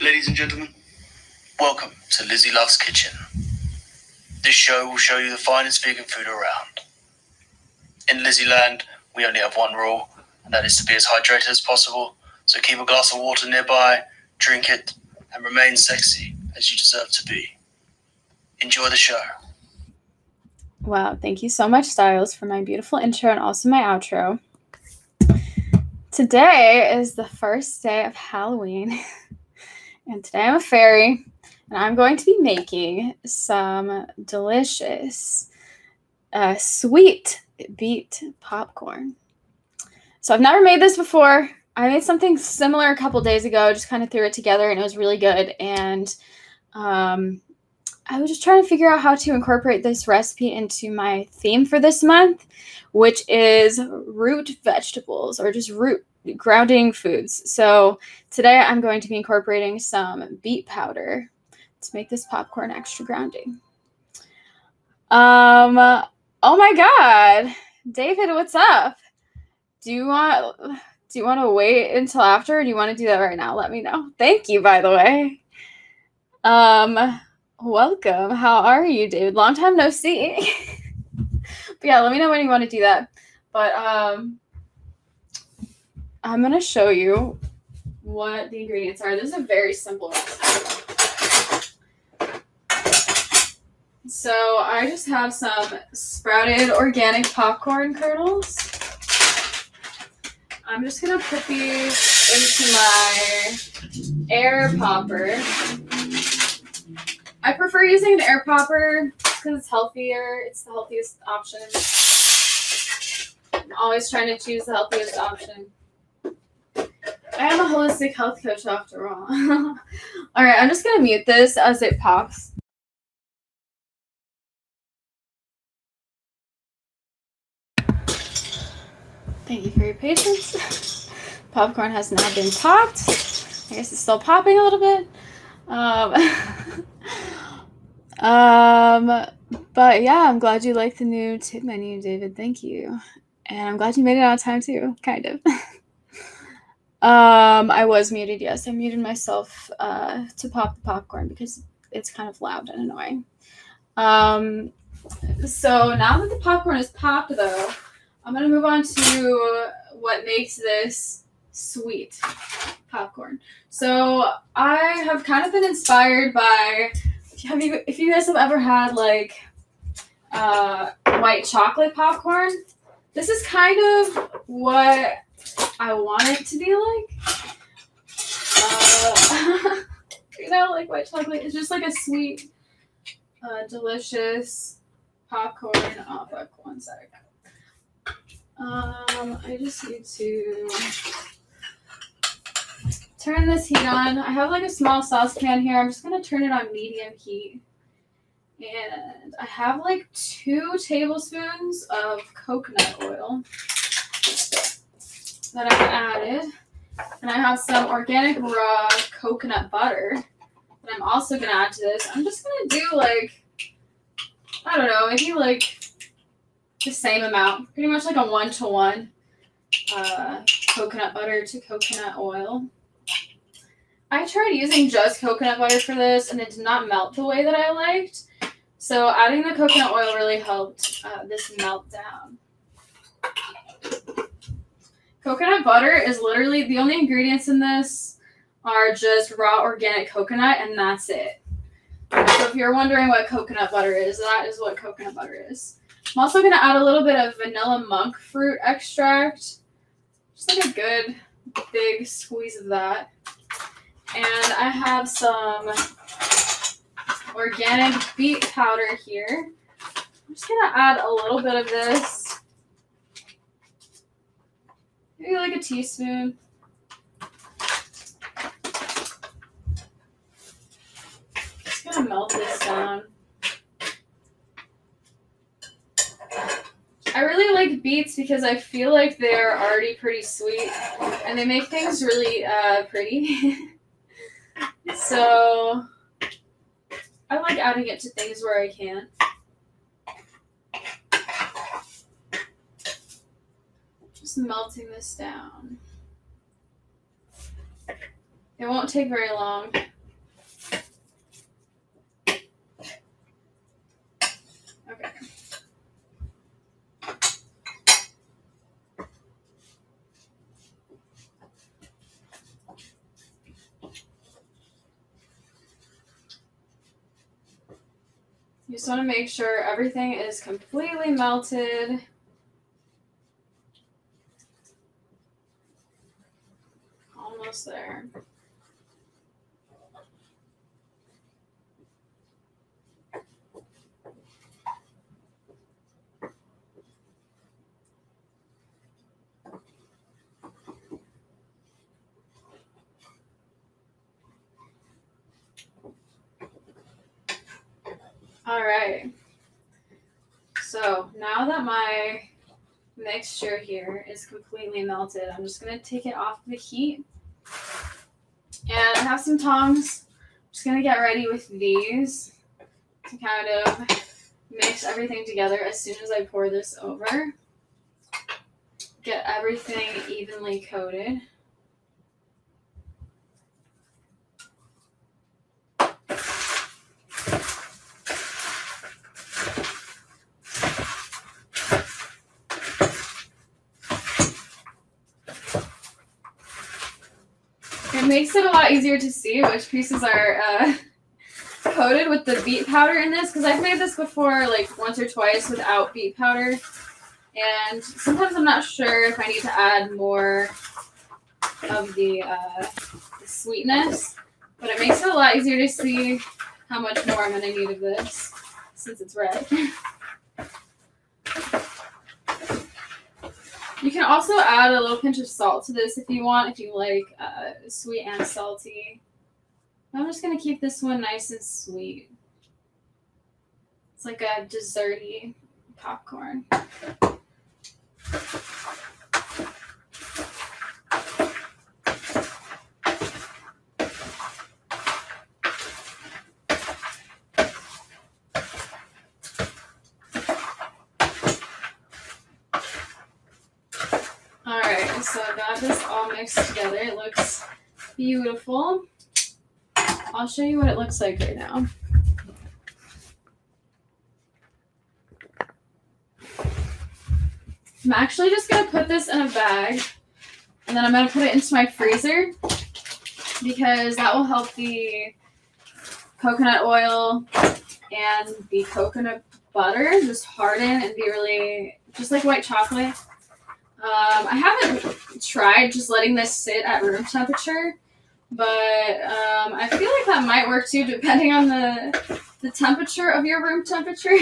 Ladies and gentlemen, welcome to Lizzie Loves Kitchen. This show will show you the finest vegan food around. In Lizzie Land, we only have one rule, and that is to be as hydrated as possible. So keep a glass of water nearby, drink it, and remain sexy as you deserve to be. Enjoy the show. Wow, thank you so much, Styles, for my beautiful intro and also my outro. Today is the first day of Halloween, and today I'm a fairy, and I'm going to be making some delicious uh, sweet beet popcorn. So I've never made this before. I made something similar a couple days ago, just kind of threw it together, and it was really good. And um, I was just trying to figure out how to incorporate this recipe into my theme for this month, which is root vegetables or just root grounding foods. So today I'm going to be incorporating some beet powder to make this popcorn extra grounding. Um oh my god. David, what's up? Do you want do you want to wait until after or do you want to do that right now? Let me know. Thank you by the way. Um welcome. How are you, David? Long time no see. but yeah, let me know when you want to do that. But um I'm gonna show you what the ingredients are. This is a very simple recipe. So I just have some sprouted organic popcorn kernels. I'm just gonna put these into my air popper. I prefer using an air popper because it's healthier. It's the healthiest option. I'm always trying to choose the healthiest option. I am a holistic health coach after all. all right, I'm just gonna mute this as it pops. Thank you for your patience. Popcorn has now been popped. I guess it's still popping a little bit. Um, um, but yeah, I'm glad you like the new tip menu, David. Thank you. And I'm glad you made it on time too, kind of. Um, I was muted. Yes, I muted myself uh, to pop the popcorn because it's kind of loud and annoying. Um, so now that the popcorn is popped, though, I'm gonna move on to what makes this sweet popcorn. So I have kind of been inspired by. Have you, if you guys have ever had like uh, white chocolate popcorn, this is kind of what I want it to be like. Uh, you know, like white chocolate. It's just like a sweet, uh, delicious popcorn. Oh, fuck, one sec. Um, I just need to turn this heat on. I have like a small saucepan here. I'm just gonna turn it on medium heat. And I have like two tablespoons of coconut oil that I've added. And I have some organic raw coconut butter that I'm also gonna add to this. I'm just gonna do like, I don't know, maybe like the same amount, pretty much like a one to one coconut butter to coconut oil. I tried using just coconut butter for this and it did not melt the way that I liked. So adding the coconut oil really helped uh, this melt down. Coconut butter is literally the only ingredients in this are just raw organic coconut, and that's it. So if you're wondering what coconut butter is, that is what coconut butter is. I'm also going to add a little bit of vanilla monk fruit extract. Just like a good big squeeze of that. And I have some organic beet powder here. I'm just going to add a little bit of this Maybe like a teaspoon. Just gonna melt this down. I really like beets because I feel like they're already pretty sweet and they make things really uh, pretty. so I like adding it to things where I can. Just melting this down. It won't take very long. Okay. You just want to make sure everything is completely melted. Almost there. All right. So now that my mixture here is completely melted, I'm just going to take it off the heat. And I have some tongs. I'm just to get ready with these to kind of mix everything together as soon as I pour this over. Get everything evenly coated. It a lot easier to see which pieces are uh, coated with the beet powder in this because I've made this before, like once or twice without beet powder. And sometimes I'm not sure if I need to add more of the, uh, the sweetness, but it makes it a lot easier to see how much more I'm going to need of this since it's red. You can also add a little pinch of salt to this if you want, if you like uh, sweet and salty. I'm just gonna keep this one nice and sweet. It's like a desserty popcorn. All right, so I got this all together. It looks beautiful. I'll show you what it looks like right now. I'm actually just gonna put this in a bag and then I'm gonna put it into my freezer because that will help the coconut oil and the coconut butter just harden and be really just like white chocolate. Um, I haven't tried just letting this sit at room temperature, but um, I feel like that might work too, depending on the the temperature of your room temperature.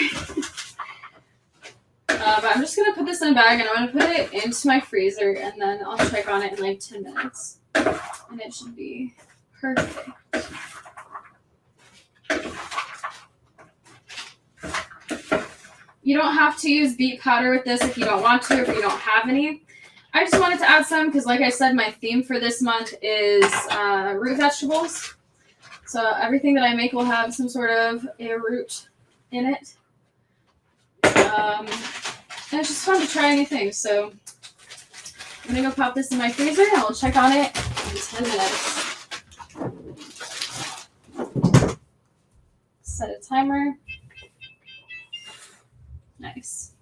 uh, but I'm just gonna put this in a bag and I'm gonna put it into my freezer, and then I'll check on it in like ten minutes, and it should be perfect. You don't have to use beet powder with this if you don't want to, if you don't have any. I just wanted to add some because, like I said, my theme for this month is uh, root vegetables. So everything that I make will have some sort of a root in it. Um, and it's just fun to try new things. So I'm gonna go pop this in my freezer and I'll check on it in 10 minutes. Set a timer. Nice.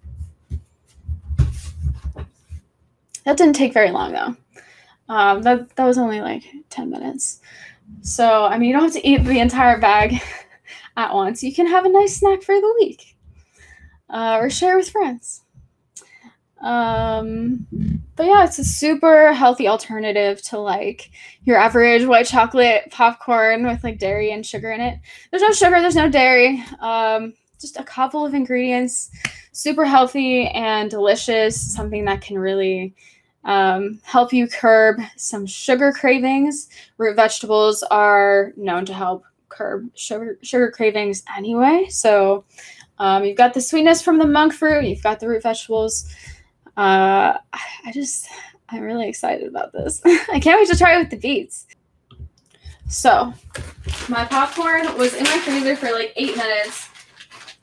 That didn't take very long though. Um, that that was only like ten minutes. So I mean, you don't have to eat the entire bag at once. You can have a nice snack for the week, uh, or share with friends. Um, but yeah, it's a super healthy alternative to like your average white chocolate popcorn with like dairy and sugar in it. There's no sugar, there's no dairy. Um, just a couple of ingredients, super healthy and delicious. Something that can really um, help you curb some sugar cravings. Root vegetables are known to help curb sugar sugar cravings anyway. So um, you've got the sweetness from the monk fruit, you've got the root vegetables. Uh, I just I'm really excited about this. I can't wait to try it with the beets. So my popcorn was in my freezer for like eight minutes.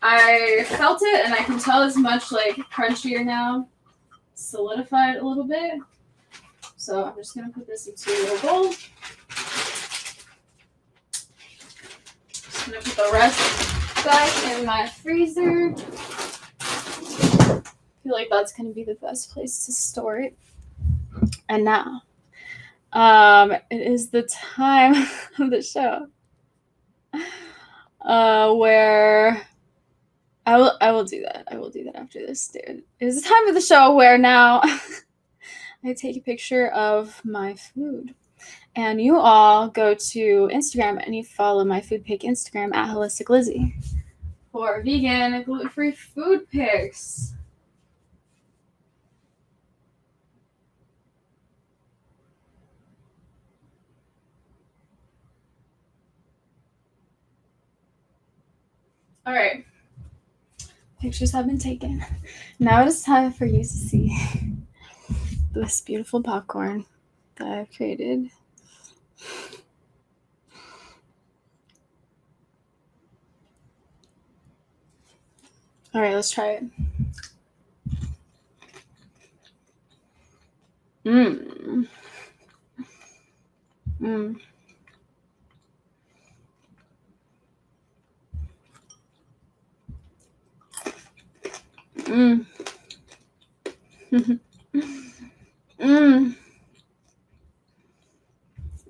I felt it and I can tell it's much like crunchier now solidified a little bit. So I'm just gonna put this into a bowl. Just gonna put the rest back in my freezer. I feel like that's gonna be the best place to store it. And now, um, it is the time of the show uh, where I will I will do that. I will do that after this, dude. It is the time of the show where now I take a picture of my food. And you all go to Instagram and you follow my food pic Instagram at Holistic Lizzie for vegan gluten-free food pics. All right. Pictures have been taken. Now it is time for you to see this beautiful popcorn that I've created. All right, let's try it. Mmm. Mmm. Mmm. Mmm.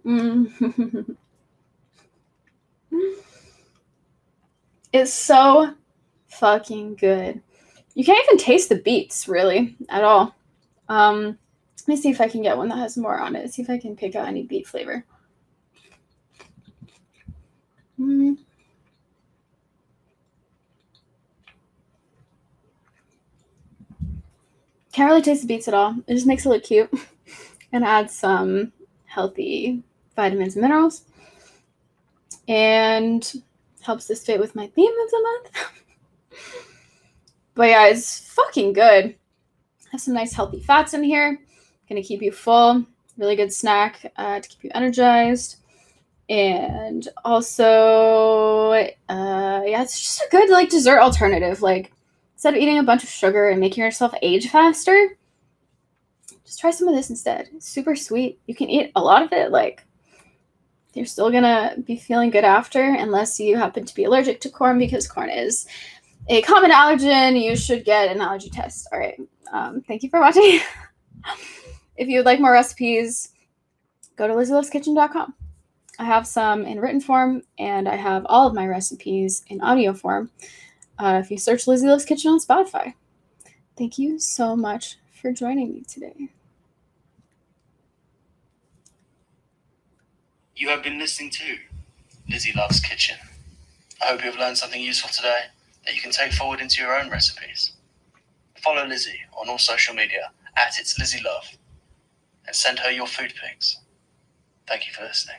it's so fucking good. You can't even taste the beets really at all. Um, let me see if I can get one that has more on it. See if I can pick out any beet flavor. Mm. Can't really taste the beets at all. It just makes it look cute and adds some healthy vitamins and minerals. And helps this fit with my theme of the month. but yeah, it's fucking good. Has some nice healthy fats in here. Gonna keep you full. Really good snack uh, to keep you energized. And also, uh, yeah, it's just a good like dessert alternative. Like instead of eating a bunch of sugar and making yourself age faster, just try some of this instead. It's super sweet. You can eat a lot of it. Like you're still gonna be feeling good after, unless you happen to be allergic to corn because corn is a common allergen. You should get an allergy test. All right. Um, thank you for watching. if you would like more recipes, go to lizzieloveskitchen.com. I have some in written form, and I have all of my recipes in audio form. Uh, if you search Lizzie Loves Kitchen on Spotify. Thank you so much for joining me today. You have been listening to Lizzie Loves Kitchen. I hope you have learned something useful today that you can take forward into your own recipes. Follow Lizzie on all social media at It's Lizzie Love and send her your food pics. Thank you for listening.